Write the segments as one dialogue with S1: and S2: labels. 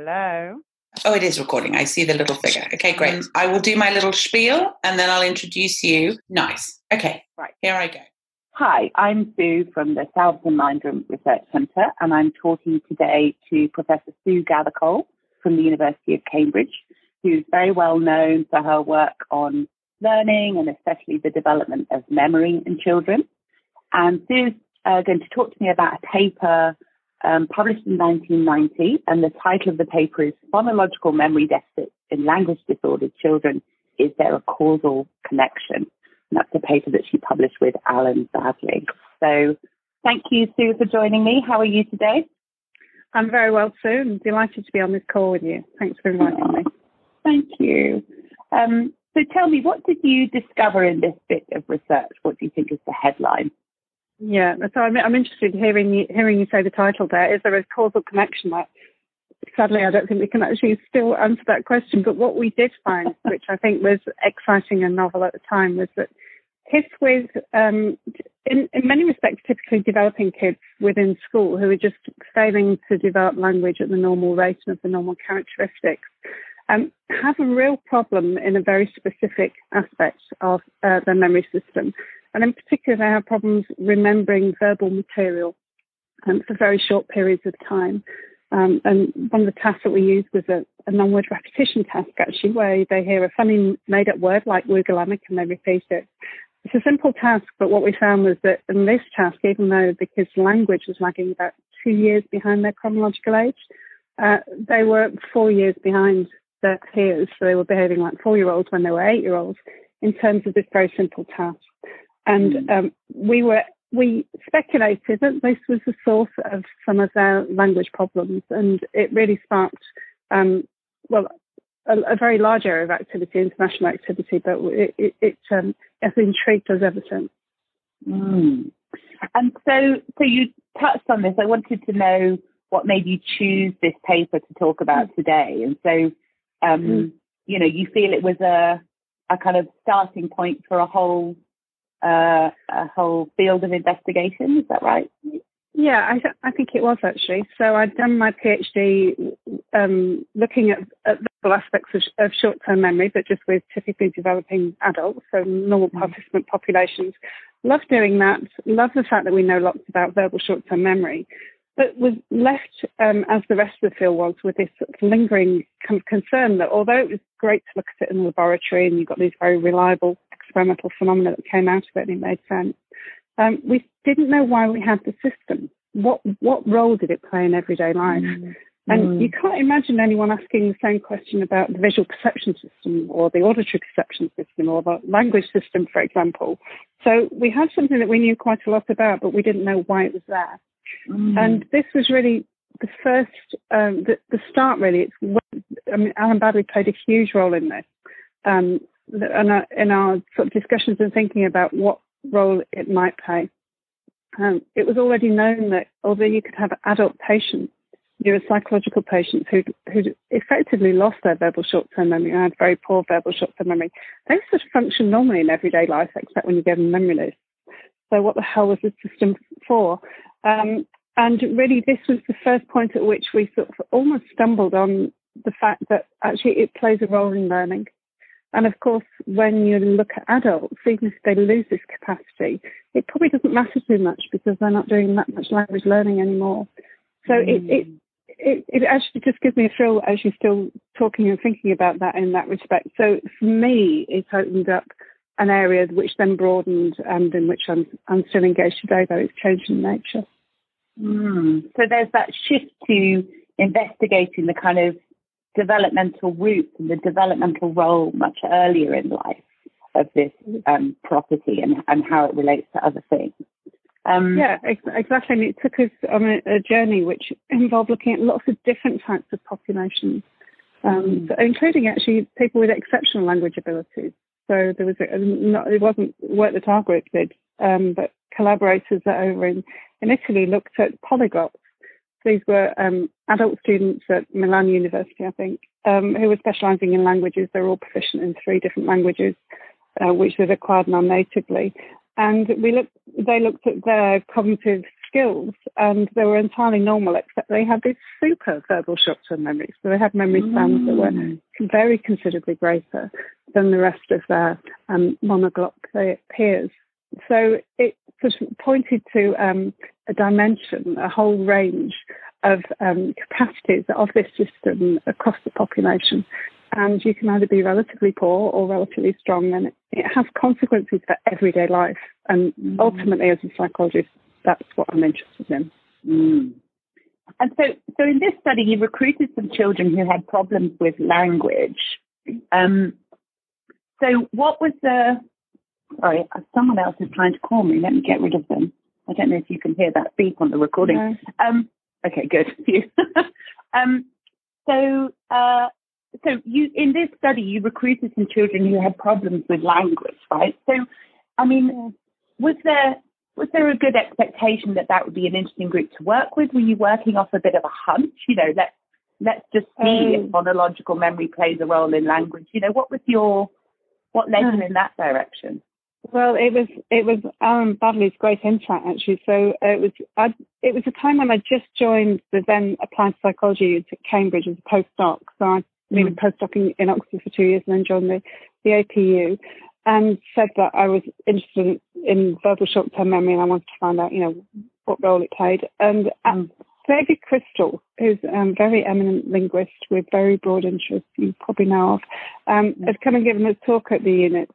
S1: Hello.
S2: Oh, it is recording. I see the little figure. Okay, great. I will do my little spiel and then I'll introduce you. Nice. Okay, right. Here I go.
S1: Hi, I'm Sue from the Salvesen Mindroom Research Centre, and I'm talking today to Professor Sue Gathercole from the University of Cambridge, who's very well known for her work on learning and especially the development of memory in children. And Sue's uh, going to talk to me about a paper um, published in 1990, and the title of the paper is Phonological Memory Deficit in Language Disordered Children. Is there a causal connection? And that's a paper that she published with Alan Baddeley. So thank you, Sue, for joining me. How are you today?
S3: I'm very well, Sue. I'm delighted to be on this call with you. Thanks for inviting me.
S1: Thank you. Um, so tell me, what did you discover in this bit of research? What do you think is the headline?
S3: Yeah, so I'm, I'm interested in hearing you, hearing you say the title there. Is there a causal connection? That sadly, I don't think we can actually still answer that question. But what we did find, which I think was exciting and novel at the time, was that kids with, um, in, in many respects, typically developing kids within school who are just failing to develop language at the normal rate and of the normal characteristics, um, have a real problem in a very specific aspect of uh, their memory system. And in particular, they have problems remembering verbal material um, for very short periods of time. Um, and one of the tasks that we used was a, a non-word repetition task, actually, where they hear a funny made-up word like Wugalamic and they repeat it. It's a simple task, but what we found was that in this task, even though the kids' language was lagging about two years behind their chronological age, uh, they were four years behind their peers. So they were behaving like four-year-olds when they were eight-year-olds in terms of this very simple task. And mm. um, we were we speculated that this was the source of some of their language problems, and it really sparked, um, well, a, a, very large area of activity, international activity, but it, it, it um, has intrigued us ever since.
S1: Mm. And so, so you touched on this. I wanted to know what made you choose this paper to talk about mm. today. And so, um, mm. you know, you feel it was a a kind of starting point for a whole uh, a whole field of investigation. Is that right?
S3: Yeah, I, th- I think it was actually. So I'd done my PhD um, looking at, at the aspects of, of, short-term memory, but just with typically developing adults, so normal mm. participant populations. Love doing that. Love the fact that we know lots about verbal short-term memory, but was left, um, as the rest of the field was, with this sort of lingering kind of concern that although it was great to look at it in the laboratory and you've got these very reliable experimental phenomena that came out of it and it made sense. Um, we didn't know why we had the system. What what role did it play in everyday life? Mm. And mm. you can't imagine anyone asking the same question about the visual perception system or the auditory perception system or the language system, for example. So we had something that we knew quite a lot about, but we didn't know why it was there. Mm. And this was really the first, um, the, the, start really. It's, I mean, Alan Baddeley played a huge role in this. Um, in our, in our sort of discussions and thinking about what role it might play. Um, it was already known that although you could have adult patients, neuropsychological patients who who effectively lost their verbal short-term memory and had very poor verbal short-term memory, they sort of function normally in everyday life, except when you give them memory loss. So what the hell was the system for? Um, and really, this was the first point at which we sort of almost stumbled on the fact that actually it plays a role in learning. And of course, when you look at adults, even if they lose this capacity, it probably doesn't matter too much because they're not doing that much language learning anymore. So mm. it, it, it, it actually just gives me a thrill as you're still talking and thinking about that in that respect. So for me, it opened up an area which then broadened and in which I'm, I'm still engaged today, though it's changed in nature.
S1: Mm. So there's that shift to investigating the kind of developmental roots and the developmental role much earlier in life of this um, property and, and how it relates to other things.
S3: Um, yeah, ex- exactly. And it took us on a, a, journey which involved looking at lots of different types of populations, um, mm. including actually people with exceptional language abilities. So there was a, not, it wasn't work that our group did, um, but collaborators that over in, in Italy looked at polyglots these were um, adult students at Milan University, I think, um, who were specialising in languages. They're all proficient in three different languages, uh, which they've acquired non-natively. And we looked, they looked at their cognitive skills and they were entirely normal, except they had this super verbal short-term memory. So they had memory spans mm. that were mm. very considerably greater than the rest of their um, monoglot peers. So it sort of pointed to um, a dimension, a whole range of um, capacities of this system across the population. And you can either be relatively poor or relatively strong, and it, it has consequences for everyday life. And mm. ultimately, as a psychologist, that's what I'm interested in.
S1: Mm. And so, so in this study, you recruited some children who had problems with language. Um, so, what was the? Sorry, someone else is trying to call me. Let me get rid of them. I don't know if you can hear that beep on the recording. No. Um, okay, good. um, so, uh, so you in this study, you recruited some children who had problems with language, right? So, I mean, was there was there a good expectation that that would be an interesting group to work with? Were you working off a bit of a hunch? You know, let's let's just see um, if phonological memory plays a role in language. You know, what was your what led you in that direction?
S3: Well, it was it was Alan Baddeley's great insight actually. So it was I, it was a time when I just joined the then applied psychology at Cambridge as a postdoc. So I'd been mm. a postdoc in, in Oxford for two years and then joined the the APU and said that I was interested in, verbal short-term memory and I wanted to find out, you know, what role it played. And um, David Crystal, who's a um, very eminent linguist with very broad interests, you probably know of, um, mm. has come and given a talk at the unit.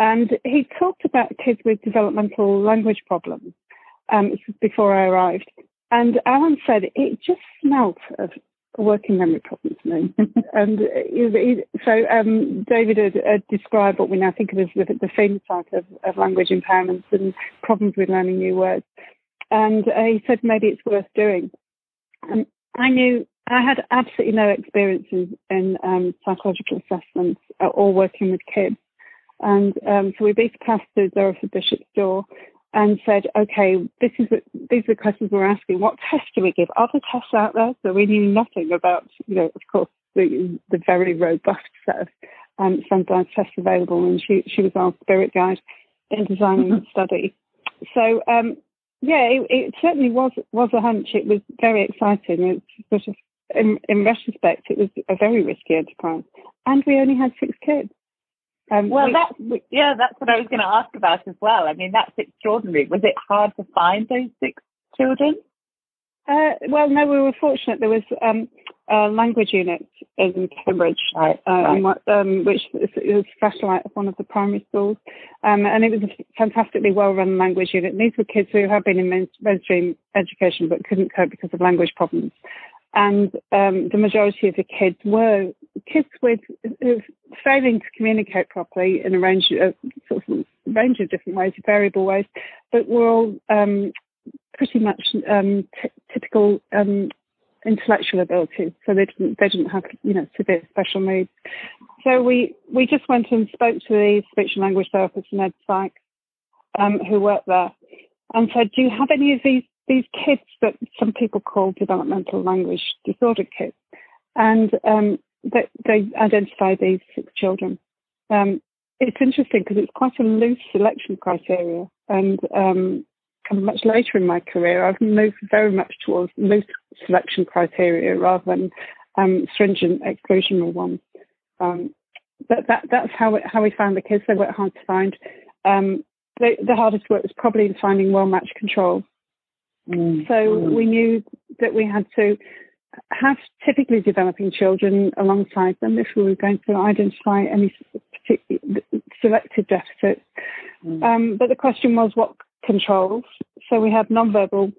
S3: And he talked about kids with developmental language problems. Um, before I arrived. And Alan said it just smelt of working memory problems to me. and uh, so um, David had, had, described what we now think of as the, the phenotype of, of, language impairments and problems with learning new words. And uh, he said maybe it's worth doing. And I knew I had absolutely no experience in, in um, psychological assessments or working with kids. And um, so we basically passed through Dorothy Bishop's door and said, okay, this is the, these are the questions we're asking. What tests do we give? Are there tests out there? So we knew nothing about, you know, of course, the, the very robust set of um, standardized tests available. And she, she was our spirit guide in designing the study. So, um, yeah, it, it, certainly was was a hunch. It was very exciting. It's sort of, in, in retrospect, it was a very risky enterprise. And we only had six kids.
S1: Um, well, we, that's yeah, that's what I was going to ask about as well. I mean, that's extraordinary. Was it hard to find those six children?
S3: Uh, well, no, we were fortunate. There was um, a language unit in Cambridge, right, uh, right. Um, which was specialised one of the primary schools, um, and it was a fantastically well-run language unit. And these were kids who had been in mainstream education but couldn't cope because of language problems and um, the majority of the kids were kids with failing to communicate properly in a range of sort of range of different ways, variable ways, but were all um, pretty much um, t- typical um, intellectual abilities. So they didn't they didn't have you know severe special needs. So we we just went and spoke to the speech and language therapist and ed psych um, who worked there and said, "Do you have any of these these kids that some people call developmental language disorder kids, and um, they, they identify these six children. Um, it's interesting because it's quite a loose selection criteria, and um, much later in my career, I've moved very much towards loose selection criteria rather than um, stringent exclusionary ones. Um, but that, that's how how we found the kids. They were hard to find. Um, the, the hardest work was probably in finding well matched controls. Mm. So mm. we knew that we had to have typically developing children alongside them if we were going to identify any particular selected deficits. Mm. Um, but the question was what controls. So we had non-verbal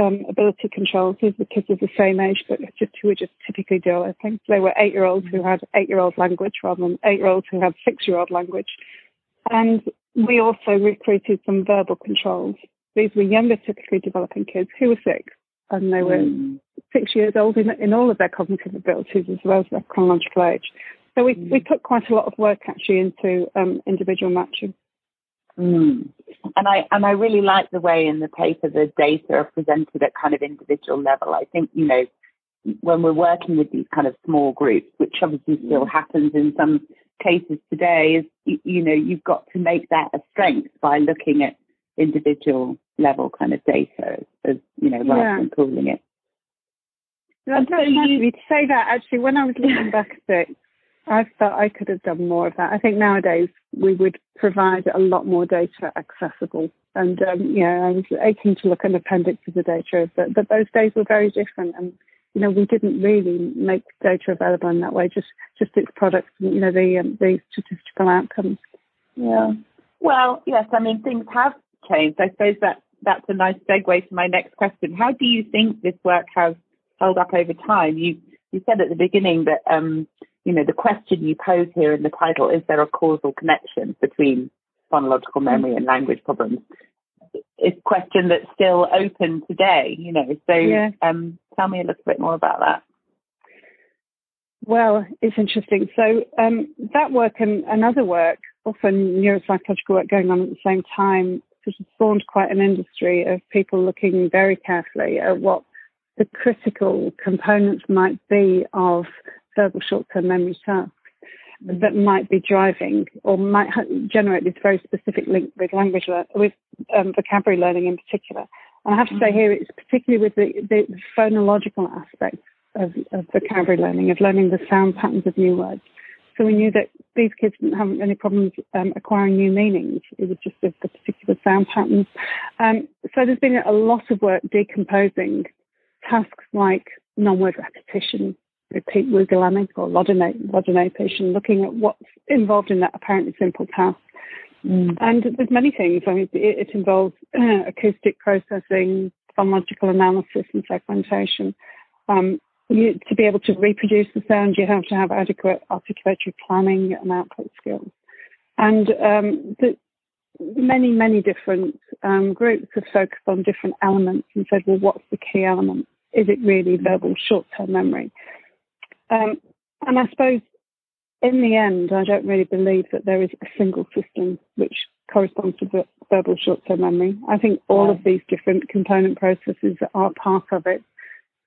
S3: um, ability controls. These were kids of the same age, but just who were just typically developing. They were eight-year-olds who had eight-year-old language rather than eight-year-olds who had six-year-old language. And we also recruited some verbal controls. These were younger, typically developing kids who were six, and they were mm. six years old in, in, all of their cognitive abilities as well as their chronological age. So we, mm. we put quite a lot of work actually into um, individual matching.
S1: Mm. And I and I really like the way in the paper the data are presented at kind of individual level. I think you know when we're working with these kind of small groups, which obviously still mm. happens in some cases today, is you, you know you've got to make that a strength by looking at individual level kind of data as, as you know, rather yeah. than pooling it.
S3: That's so you to say that. Actually, when I was looking back at it, I thought I could have done more of that. I think nowadays we would provide a lot more data accessible. And um, yeah, I was aching to look at an appendix of the data, but, but those days were very different. And you know, we didn't really make data available in that way. Just just its products, and, you know, the um, the statistical outcomes.
S1: Yeah. Well, yes. I mean, things have changed. I suppose that that's a nice segue to my next question. How do you think this work has held up over time? You you said at the beginning that um, you know the question you pose here in the title is there a causal connection between phonological memory and language problems? It's a question that's still open today. You know, so yeah. um, tell me a little bit more about that.
S3: Well, it's interesting. So um, that work and, another work, often neuropsychological work going on at the same time, sort of spawned quite an industry of people looking very carefully at what the critical components might be of verbal short-term memory tasks that might be driving or might generate this very specific link with language with um, vocabulary learning in particular. And I have to say mm-hmm. here, it's particularly with the, the phonological aspect of, of vocabulary learning, of learning the sound patterns of new words. So we knew that these kids didn't have any problems um, acquiring new meanings. It was just the, the particular sound patterns. Um, so there's been a lot of work decomposing tasks like non-word repetition, repeat wigglamic or logomation, looking at what's involved in that apparently simple task. Mm. And there's many things. I mean, it, it involves uh, acoustic processing, phonological analysis, and segmentation. Um, you, to be able to reproduce the sound, you have to have adequate articulatory planning and output skills. And um, the, many, many different um, groups have focused on different elements and said, well, what's the key element? Is it really verbal short-term memory? Um, and I suppose in the end, I don't really believe that there is a single system which corresponds to verbal short-term memory. I think all of these different component processes are part of it.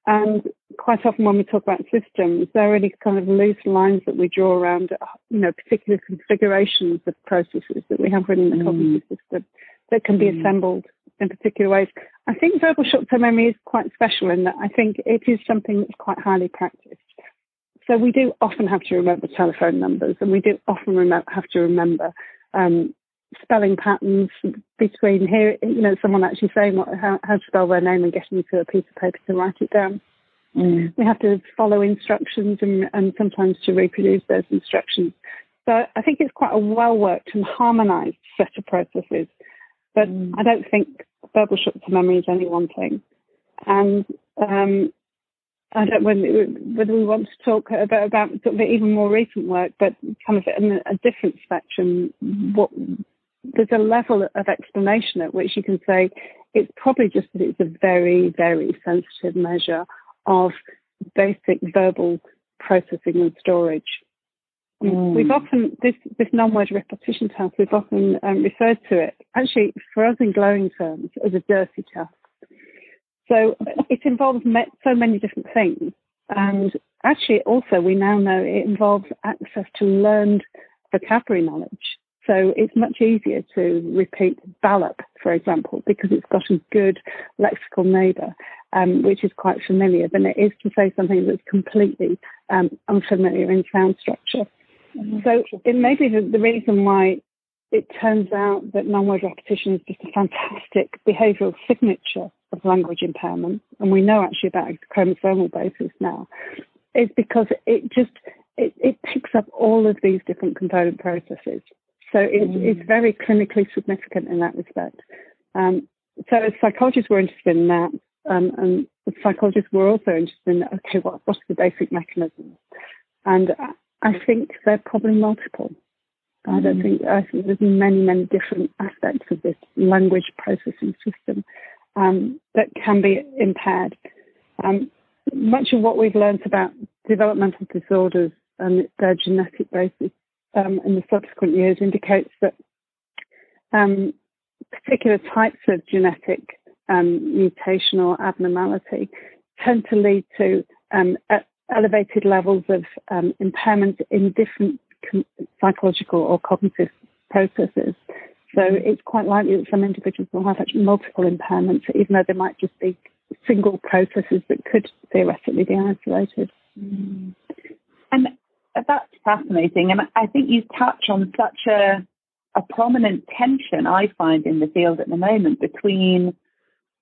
S3: And quite often when we talk about systems, there are really kind of loose lines that we draw around, you know, particular configurations of processes that we have within the mm. cognitive system that can be mm. assembled in particular ways. I think verbal short-term memory is quite special in that I think it is something that's quite highly practiced. So we do often have to remember telephone numbers, and we do often remember, have to remember um, spelling patterns between here, you know, someone actually saying what, how, how to spell their name and getting to a piece of paper to write it down. Mm. We have to follow instructions and, and sometimes to reproduce those instructions. So I think it's quite a well worked and harmonized set of processes. But mm. I don't think verbal short-term memory is any one thing. And um, I don't whether, whether we want to talk about, about sort of even more recent work, but kind of in a different spectrum. What there's a level of explanation at which you can say it's probably just that it's a very, very sensitive measure of basic verbal processing and storage. Mm. We've often this this non-word repetition task. We've often um, referred to it actually for us in glowing terms as a dirty task. So it involves so many different things. And actually, also, we now know it involves access to learned vocabulary knowledge. So it's much easier to repeat ballop, for example, because it's got a good lexical neighbour, um, which is quite familiar, than it is to say something that's completely um, unfamiliar in sound structure. Mm-hmm. So it may be the, the reason why it turns out that non-word repetition is just a fantastic behavioural signature of language impairment, and we know actually about a chromosomal basis now, is because it just it, it picks up all of these different component processes. So it's, mm. it's very clinically significant in that respect. Um, so psychologists, we're interested in that, um, and psychologists were also interested in okay, what what are the basic mechanisms? And I think they're probably multiple. I don't mm. think I think there's many many different aspects of this language processing system um, that can be impaired. Um, much of what we've learned about developmental disorders and their genetic basis um, in the subsequent years indicates that um, particular types of genetic um, mutational abnormality tend to lead to um, elevated levels of impairment in different psychological or cognitive processes. So it's quite likely that some individuals will have actually multiple impairments, even though they might just be single processes that could theoretically be isolated.
S1: Mm. And that's fascinating. And I think you touch on such a, a prominent tension I find in the field at the moment between,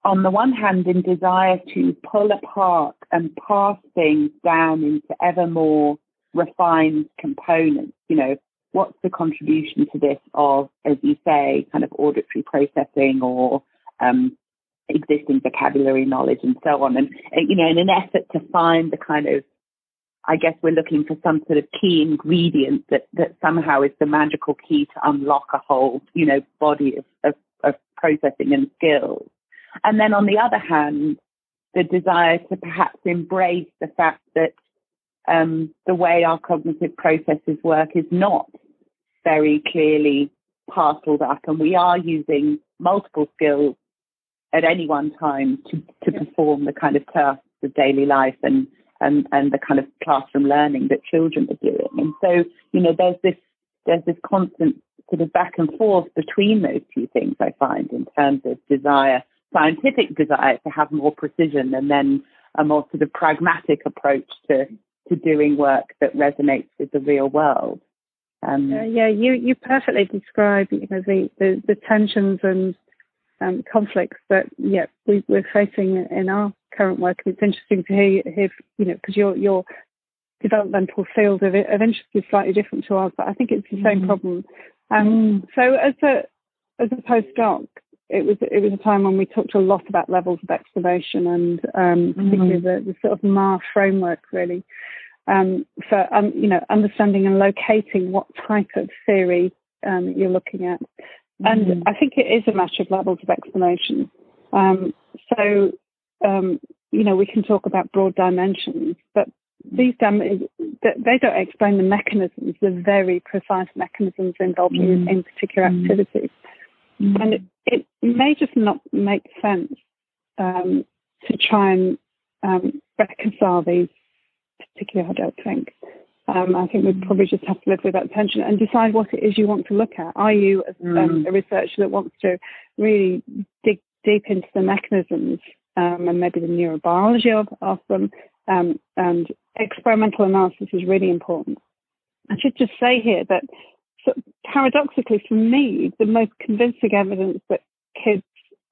S1: on the one hand, in desire to pull apart and parse things down into ever more refined components. You know, what's the contribution to this of, as you say, kind of auditory processing or um, existing vocabulary knowledge and so on. And, you know, in an effort to find the kind of, I guess we're looking for some sort of key ingredient that, that somehow is the magical key to unlock a whole, you know, body of, of, of processing and skills. And then on the other hand, the desire to perhaps embrace the fact that um, the way our cognitive processes work is not very clearly parceled up, and we are using multiple skills at any one time to, to yeah. perform the kind of tasks of daily life and, and, and the kind of classroom learning that children are doing. And so, you know, there's this there's this constant sort of back and forth between those two things, I find, in terms of desire, scientific desire to have more precision and then a more sort of pragmatic approach to, to doing work that resonates with the real world.
S3: Um, uh, yeah, you, you perfectly describe you know the, the, the tensions and um, conflicts that yeah we, are facing in our current work. It's interesting to hear, hear you know because your your developmental field of, of interest is slightly different to ours, but I think it's the same mm. problem. Um, mm. So as a as a postdoc, it was it was a time when we talked a lot about levels of explanation and um, particularly mm. the, the sort of Marr framework really um, for um, you know understanding and locating what type of theory um, you're looking at. And mm-hmm. I think it is a matter of levels of explanation. Um, so um, you know we can talk about broad dimensions, but these dam- they don't explain the mechanisms, the very precise mechanisms involved mm-hmm. in, in, particular mm-hmm. activities. Mm-hmm. And it, it, may just not make sense um, to try and reconcile these particularly, I don't think. Um, I think we probably just have to live with that tension and decide what it is you want to look at. Are you um, mm. a researcher that wants to really dig deep into the mechanisms um, and maybe the neurobiology of, of them? Um, and experimental analysis is really important. I should just say here that so paradoxically, for me, the most convincing evidence that kids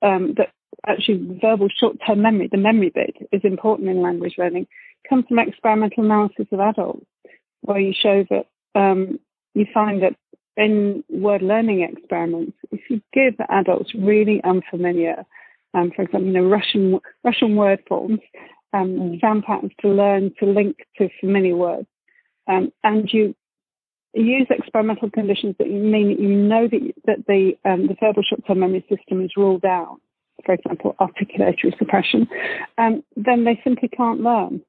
S3: um, that actually verbal short-term memory, the memory bit, is important in language learning, comes from experimental analysis of adults, where you show that um, you find that in word learning experiments, if you give adults really unfamiliar, um, for example, you know, Russian Russian word forms, um, mm. sound patterns to learn to link to familiar words, um, and you use experimental conditions that you mean that you know that, that the um, the verbal short-term memory system is ruled out, for example, articulatory suppression, um, then they simply can't learn.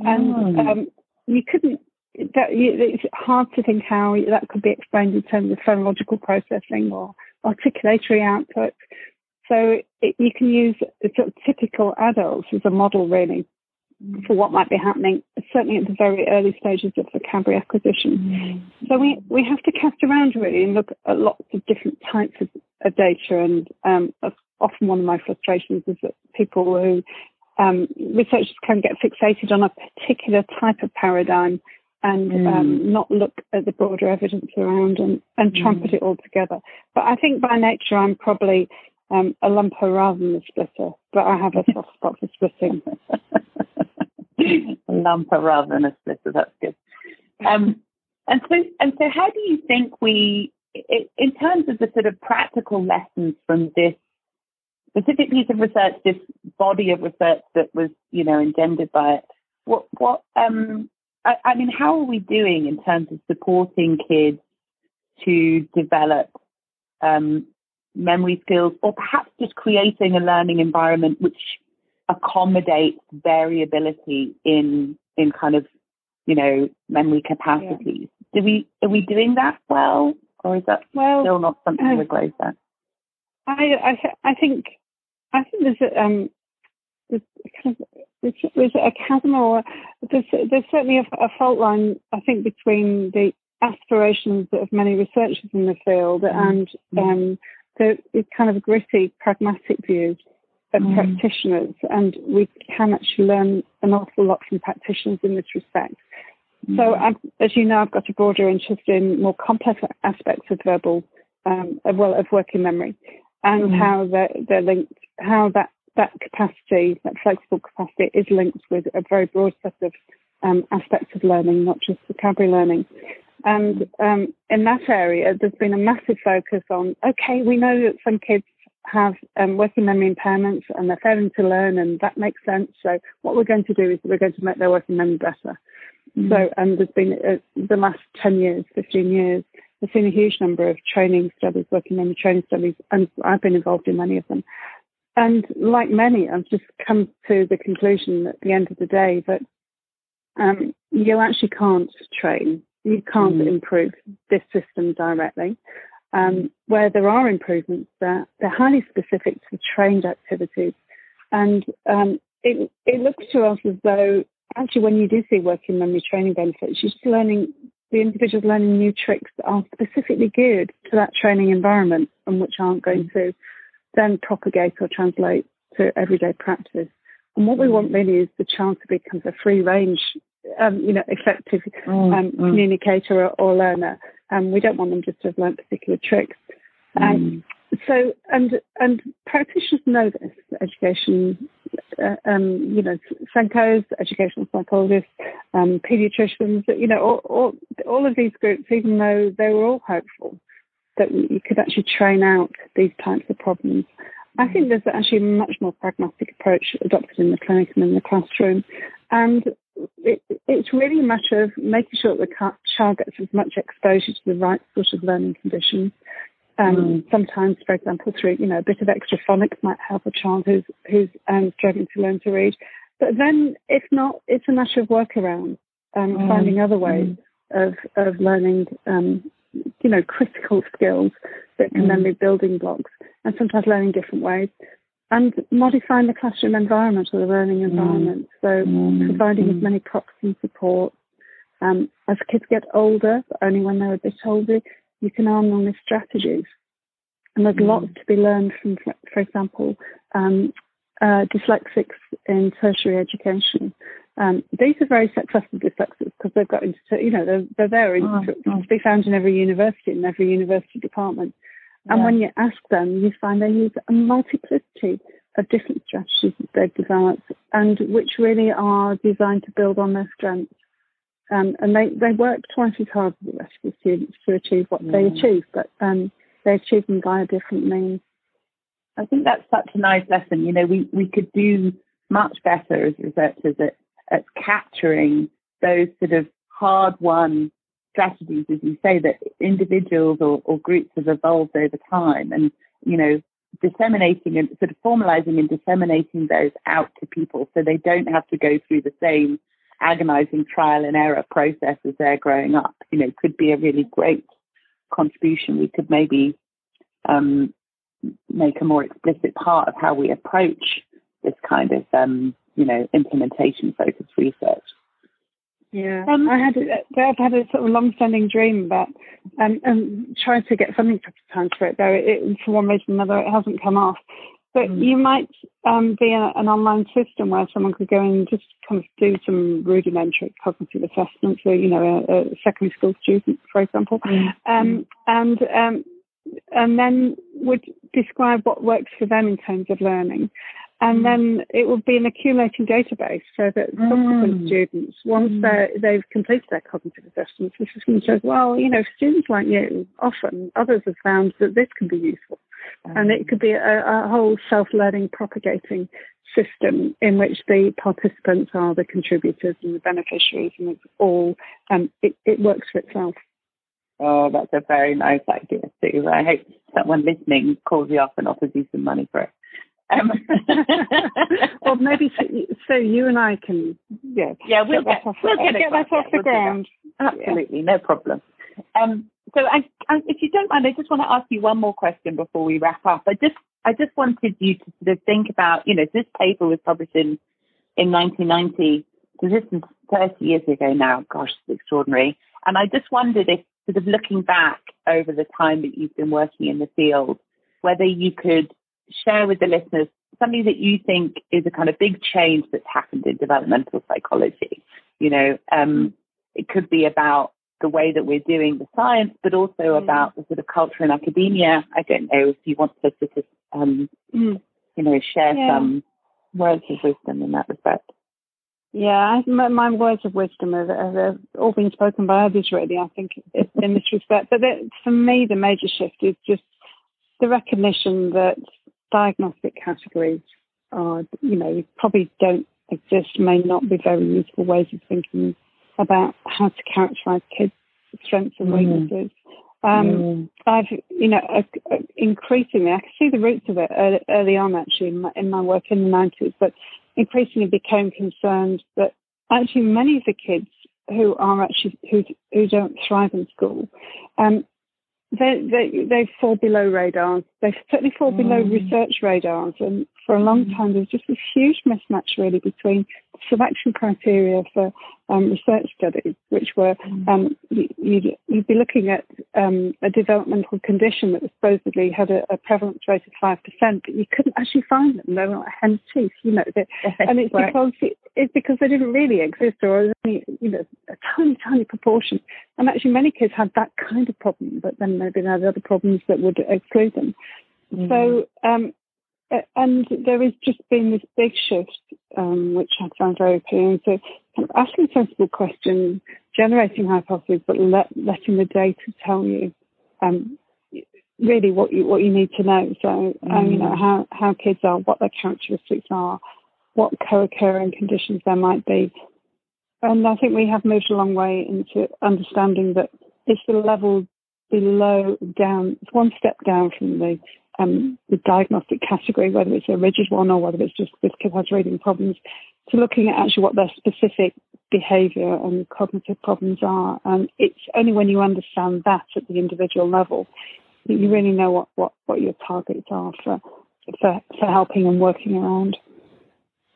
S3: And um, you couldn't, that, it's hard to think how that could be explained in terms of phonological processing or articulatory output. So it, you can use sort of typical adults as a model, really, for what might be happening, certainly at the very early stages of vocabulary acquisition. Mm. So we, we have to cast around really and look at lots of different types of, of data. And um, often one of my frustrations is that people who um, researchers can get fixated on a particular type of paradigm and mm. um, not look at the broader evidence around and, and mm. trumpet it all together. But I think by nature I'm probably um, a lumper rather than a splitter, but I have a soft spot for splitting.
S1: a lumper rather than a splitter, that's good. Um, and so, and so, how do you think we, in terms of the sort of practical lessons from this specific piece of research, this body of research that was, you know, engendered by it. What, what, um, I, I mean, how are we doing in terms of supporting kids to develop um, memory skills, or perhaps just creating a learning environment which accommodates variability in in kind of, you know, memory capacities? Yeah. Do we are we doing that well, or is that well, still not something uh, we're great at?
S3: I, I, I think I think there's a, um, there's, kind of, there's, there's a chasm or there's, there's certainly a, a, fault line, I think, between the aspirations of many researchers in the field mm. and um, the, kind of gritty, pragmatic view of mm. practitioners. And we can actually learn an awful lot from practitioners in this respect. Mm. So, I've, as you know, I've got a broader interest in more complex aspects of verbal, um, well, of working memory, and how they're, they're linked, how that that capacity, that flexible capacity, is linked with a very broad set of um, aspects of learning, not just vocabulary learning. And um, in that area, there's been a massive focus on okay, we know that some kids have um, working memory impairments and they're failing to learn, and that makes sense. So, what we're going to do is we're going to make their working memory better. Mm. So, and there's been uh, the last 10 years, 15 years, there's been a huge number of training studies, working memory training studies, and I've been involved in many of them. And like many, I've just come to the conclusion at the end of the day that um, you actually can't train you can't mm. improve this system directly. Um, where there are improvements, they're, they're highly specific to trained activities. And um, it, it looks to us as though actually when you do see working memory training benefits, you're just learning, the individual's learning new tricks that are specifically geared to that training environment and which aren't going mm. to then propagate or translate to everyday practice. And what we mm. want really is the child to become a free range um, you know, effective mm, um, mm. communicator or, or, learner. Um, we don't want them just to have learned particular tricks. Um, mm. So, and and practitioners know this. Education, uh, um, you know, SENCOs, educational psychologists, um, paediatricians. You know, all, all, all of these groups, even though they were all hopeful that you could actually train out these types of problems. I think there's actually a much more pragmatic approach adopted in the clinic and in the classroom. And it, it's really a matter of making sure that the child gets as much exposure to the right sort of learning conditions. Um, mm. Sometimes, for example, through you know a bit of extra phonics might help a child who's who's um, struggling to learn to read. But then, if not, it's a matter of workaround, um, mm. finding other ways mm. of of learning, um, you know, critical skills that can then mm. be building blocks, and sometimes learning different ways and modifying the classroom environment or the learning mm. environment. So mm. providing mm. as many props and support. Um, as kids get older, but only when they're a bit older, you can arm them with strategies. And there's mm. lots to be learned from, for example, um, uh, dyslexics in tertiary education. Um, these are very successful dyslexics because they've got into, you know, they're, they're there in, oh, to, to be found in every university, in every university department. And when you ask them, you find they use a multiplicity of different strategies that they've developed and which really are designed to build on their strengths. Um, and they, they work twice as hard as the rest of the students to achieve what they achieve, but um, they achieve them via different means.
S1: I think that's such a nice lesson. You know, we, we could do much better as researchers at, at capturing those sort of hard won strategies, as you say, that individuals or, or groups have evolved over time and, you know, disseminating and sort of formalizing and disseminating those out to people so they don't have to go through the same agonizing trial and error process as they're growing up, you know, could be a really great contribution. We could maybe um, make a more explicit part of how we approach this kind of, um, you know, implementation focused research.
S3: Yeah, um, I had a, I've had a sort of long-standing dream about um, um trying to get funding for it. Though it, it, for one reason or another, it hasn't come off. But mm. you might um, be a, an online system where someone could go and just kind of do some rudimentary cognitive assessment for you know a, a secondary school student, for example, mm. Um, and um, and then would describe what works for them in terms of learning. And mm. then it will be an accumulating database so that subsequent mm. students, once mm. they've completed their cognitive assessments, the system says, well, you know, students like you, often others have found that this can be useful. And it could be a, a whole self-learning propagating system in which the participants are the contributors and the beneficiaries and it's all, um, it, it works for itself.
S1: Oh, that's a very nice idea too. I hope someone listening calls you up and offers you some money for it. Um,
S3: well, maybe so, so, you and I can, yeah,
S1: yeah, we'll get,
S3: off,
S1: we'll
S3: get,
S1: get
S3: that off the ground.
S1: Absolutely, yeah. no problem. Um, so, I, I, if you don't mind, I just want to ask you one more question before we wrap up. I just, I just wanted you to sort of think about, you know, this paper was published in in 1990. So this is 30 years ago now. Gosh, it's extraordinary. And I just wondered if, sort of looking back over the time that you've been working in the field, whether you could share with the listeners something that you think is a kind of big change that's happened in developmental psychology. You know, um, it could be about the way that we're doing the science, but also mm. about the sort of culture in academia. I don't know if you want to sort of, um, mm. you know, share yeah. some words of wisdom in that respect.
S3: Yeah, my, my words of wisdom have, have, all been spoken by others, really. I think in this respect, but for me, the major shift is just the recognition that diagnostic categories are, you know, probably don't exist, may not be very useful ways of thinking about how to characterize kids' strengths and mm. weaknesses. Mm. Um, mm. I've, you know, uh, increasingly, I can see the roots of it early, early on actually in my, in my, work in the 90s, but increasingly became concerned that actually many of the kids who are actually, who, who don't thrive in school, um, they, they, they fall below radars. They certainly fall mm. below research radars. And for a long time, there was just this huge mismatch really between selection criteria for um, research studies, which were mm. um, you, would you'd be looking at um, a developmental condition that supposedly had a, a, prevalence rate of five percent, but you couldn't actually find them. They were like hen's teeth, you know. and it's because it, it's because they didn't really exist, or only you know a tiny, tiny proportion. And actually, many kids had that kind of problem, but then maybe they had other problems that would exclude them. Mm. So um, and there has just been this big shift, um, which I found very appealing. So, kind of asking sensible questions, generating hypotheses, but let, letting the data tell you um, really what you what you need to know. So, um, you know how how kids are, what their characteristics are, what co-occurring conditions there might be, and I think we have moved a long way into understanding that it's the level below down, it's one step down from the um, the diagnostic category, whether it's a rigid one or whether it's just this kid has reading problems, to looking at actually what their specific behavior and cognitive problems are. And it's only when you understand that at the individual level that you really know what, what, what your targets are for, for, for helping and working around.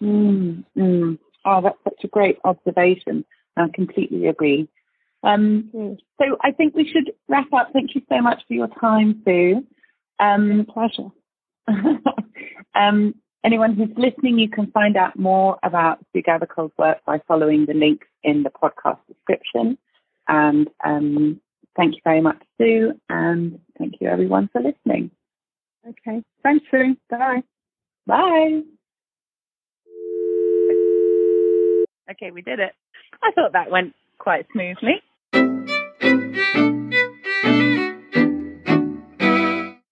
S1: Mm, mm. Oh, that's such a great observation. I completely agree. Um, so I think we should wrap up. Thank you so much for your time, Sue.
S3: Um, pleasure.
S1: um, anyone who's listening, you can find out more about Sue Gathercole's work by following the links in the podcast description. And um, thank you very much, Sue, and thank you everyone for listening.
S3: Okay. Thanks, Sue. Bye.
S1: Bye. Okay, we did it. I thought that went quite smoothly.